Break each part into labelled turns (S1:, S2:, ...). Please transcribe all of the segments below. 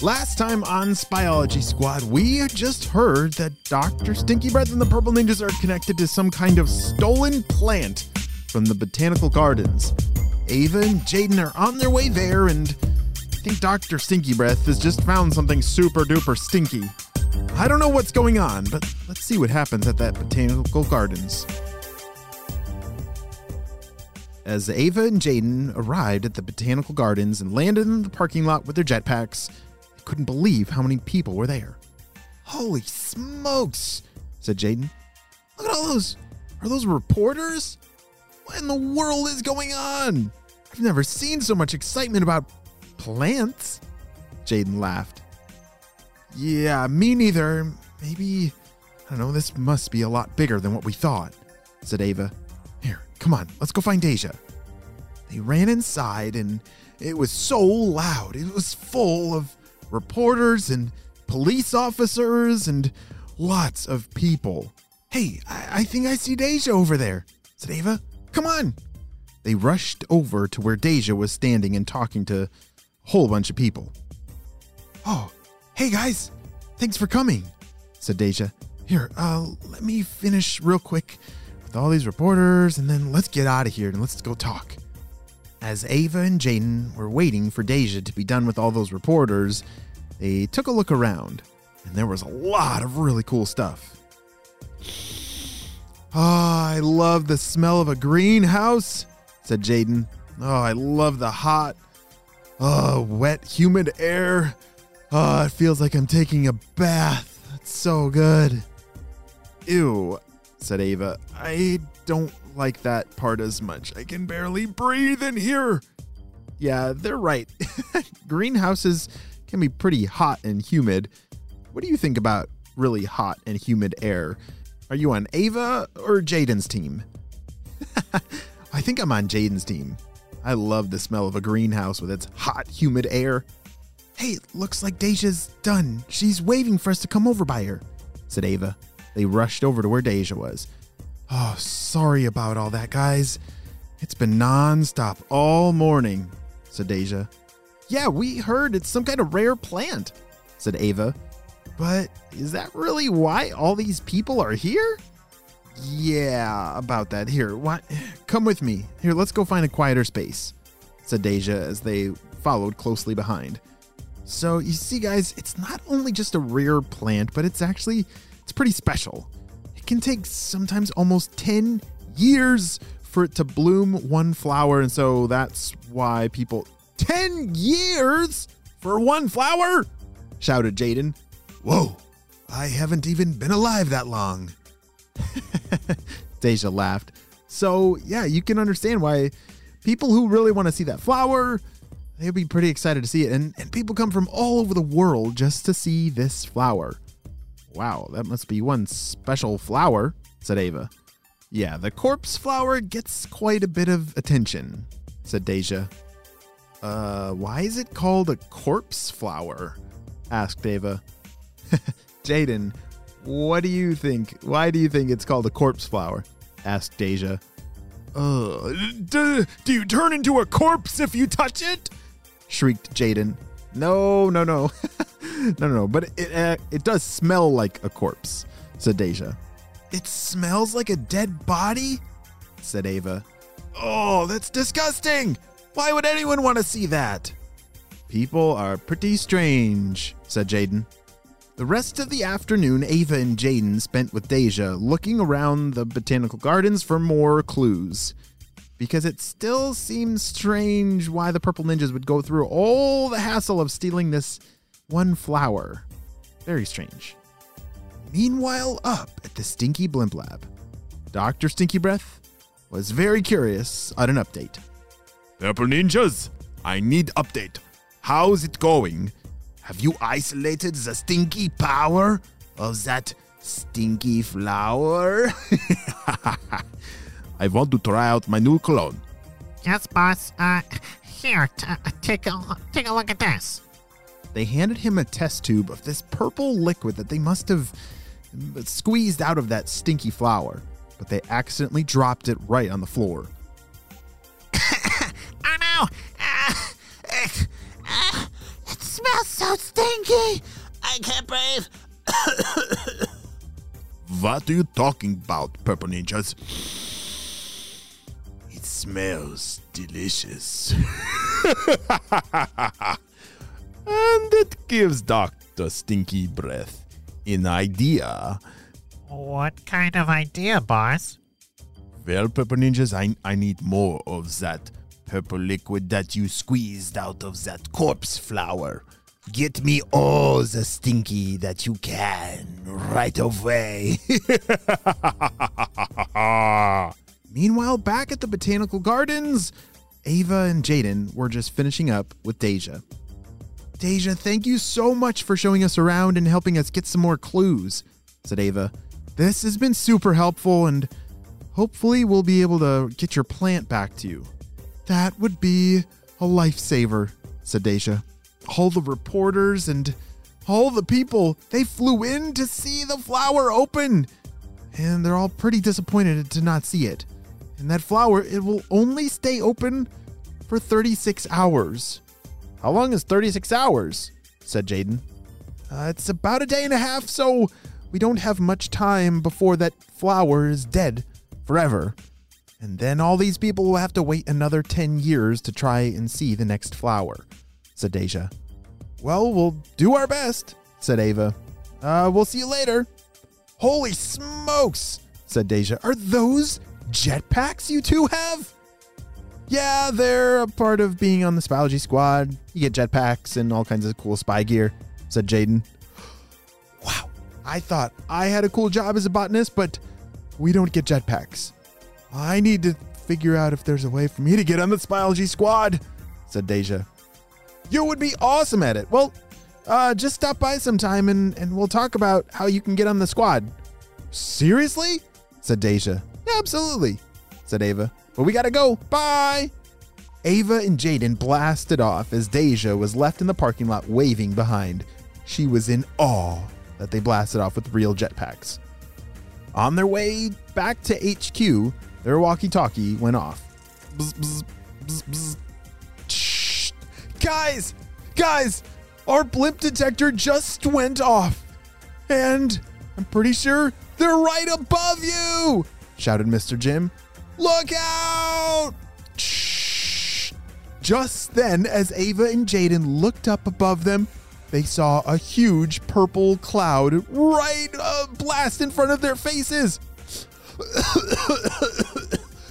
S1: Last time on Spyology Squad, we just heard that Dr. Stinky Breath and the Purple Ninjas are connected to some kind of stolen plant from the Botanical Gardens. Ava and Jaden are on their way there, and I think Dr. Stinky Breath has just found something super duper stinky. I don't know what's going on, but let's see what happens at that Botanical Gardens. As Ava and Jaden arrived at the Botanical Gardens and landed in the parking lot with their jetpacks, couldn't believe how many people were there. Holy smokes, said Jaden. Look at all those. Are those reporters? What in the world is going on? I've never seen so much excitement about plants. Jaden laughed. Yeah, me neither. Maybe, I don't know, this must be a lot bigger than what we thought, said Ava. Here, come on, let's go find Deja. They ran inside and it was so loud. It was full of reporters and police officers and lots of people. Hey, I, I think I see Deja over there, Ava. Come on. They rushed over to where Deja was standing and talking to a whole bunch of people. Oh, hey guys, thanks for coming, said Deja. Here, uh, let me finish real quick with all these reporters and then let's get out of here and let's go talk. As Ava and Jaden were waiting for Deja to be done with all those reporters, they took a look around and there was a lot of really cool stuff. Oh, I love the smell of a greenhouse, said Jaden. Oh, I love the hot, oh, wet, humid air. Oh, it feels like I'm taking a bath. That's so good. Ew, said Ava. I don't like that part as much. I can barely breathe in here. Yeah, they're right. Greenhouses can be pretty hot and humid. What do you think about really hot and humid air? Are you on Ava or Jaden's team? I think I'm on Jaden's team. I love the smell of a greenhouse with its hot, humid air. Hey, looks like Deja's done. She's waving for us to come over by her, said Ava. They rushed over to where Deja was. Oh, sorry about all that, guys. It's been nonstop all morning, said Deja. Yeah, we heard it's some kind of rare plant, said Ava. But is that really why all these people are here? Yeah, about that. Here, what? Come with me. Here, let's go find a quieter space, said Deja as they followed closely behind. So, you see guys, it's not only just a rare plant, but it's actually it's pretty special. It can take sometimes almost 10 years for it to bloom one flower, and so that's why people 10 years for one flower? shouted Jaden. Whoa, I haven't even been alive that long. Deja laughed. So, yeah, you can understand why people who really want to see that flower, they'll be pretty excited to see it. And, and people come from all over the world just to see this flower. Wow, that must be one special flower, said Ava. Yeah, the corpse flower gets quite a bit of attention, said Deja. Uh, why is it called a corpse flower? asked Ava. Jaden, what do you think? Why do you think it's called a corpse flower? asked Deja. Uh, d- do you turn into a corpse if you touch it? shrieked Jaden. No, no, no. no, no, no. But it, uh, it does smell like a corpse, said Deja. It smells like a dead body? said Ava. Oh, that's disgusting. Why would anyone want to see that? People are pretty strange, said Jaden. The rest of the afternoon, Ava and Jaden spent with Deja looking around the botanical gardens for more clues. Because it still seems strange why the Purple Ninjas would go through all the hassle of stealing this one flower. Very strange. Meanwhile, up at the Stinky Blimp Lab, Dr. Stinky Breath was very curious on an update. Purple Ninjas, I need update. How's it going? Have you isolated the stinky power of that
S2: Stinky Flower? I want to try out my new cologne.
S3: Yes, boss. Uh, here, t- take a take a look at this.
S1: They handed him a test tube of this purple liquid that they must have squeezed out of that stinky flower, but they accidentally dropped it right on the floor.
S3: oh no! Uh, uh, it smells so stinky. I can't breathe.
S2: what are you talking about, Purple Ninjas? It smells delicious. and it gives Dr. Stinky Breath an idea.
S3: What kind of idea, boss?
S2: Well, Purple Ninjas, I, I need more of that purple liquid that you squeezed out of that corpse flower. Get me all the stinky that you can right away.
S1: Meanwhile, back at the botanical gardens, Ava and Jaden were just finishing up with Deja. Deja, thank you so much for showing us around and helping us get some more clues, said Ava. This has been super helpful and hopefully we'll be able to get your plant back to you. That would be a lifesaver, said Deja. All the reporters and all the people, they flew in to see the flower open. And they're all pretty disappointed to not see it. And that flower, it will only stay open for 36 hours. How long is 36 hours? said Jaden. Uh, it's about a day and a half, so we don't have much time before that flower is dead forever. And then all these people will have to wait another 10 years to try and see the next flower, said Deja. Well, we'll do our best, said Ava. Uh, we'll see you later. Holy smokes, said Deja. Are those jetpacks you two have? Yeah, they're a part of being on the Spyology squad. You get jetpacks and all kinds of cool spy gear, said Jaden. Wow, I thought I had a cool job as a botanist, but we don't get jetpacks. I need to figure out if there's a way for me to get on the Spyology squad, said Deja. You would be awesome at it. Well, uh, just stop by sometime and, and we'll talk about how you can get on the squad. Seriously? said Deja. Absolutely, said Ava. But we gotta go. Bye. Ava and Jaden blasted off as Deja was left in the parking lot waving behind. She was in awe that they blasted off with real jetpacks. On their way back to HQ, their walkie talkie went off. Bzz, bzz, bzz. Guys, guys, our blimp detector just went off. And I'm pretty sure they're right above you, shouted Mr. Jim. Look out! Shh. Just then, as Ava and Jaden looked up above them, they saw a huge purple cloud right uh, blast in front of their faces.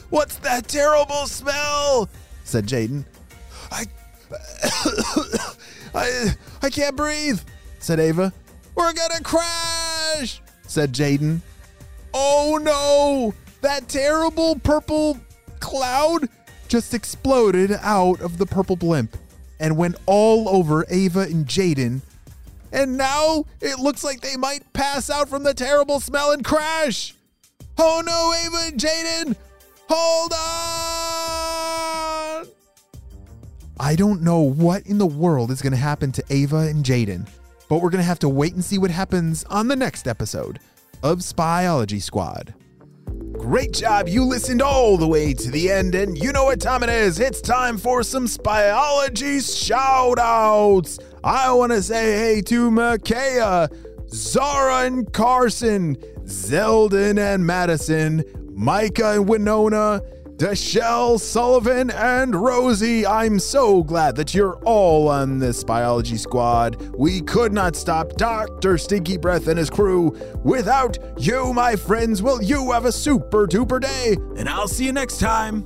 S1: What's that terrible smell? said Jaden. I, I, I can't breathe, said Ava. We're gonna crash, said Jaden. Oh no! That terrible purple cloud just exploded out of the purple blimp and went all over Ava and Jaden. And now it looks like they might pass out from the terrible smell and crash. Oh no, Ava and Jaden! Hold on! I don't know what in the world is going to happen to Ava and Jaden, but we're going to have to wait and see what happens on the next episode of Spyology Squad. Great job. You listened all the way to the end, and you know what time it is. It's time for some Spyology shout outs. I want to say hey to Makaya, Zara and Carson, Zeldin and Madison, Micah and Winona, Deshelle, Sullivan, and Rosie. I'm so glad that you're all on this Spyology squad. We could not stop Dr. Stinky Breath and his crew. Without you, my friends, will you have a super duper day? And I'll see you next time.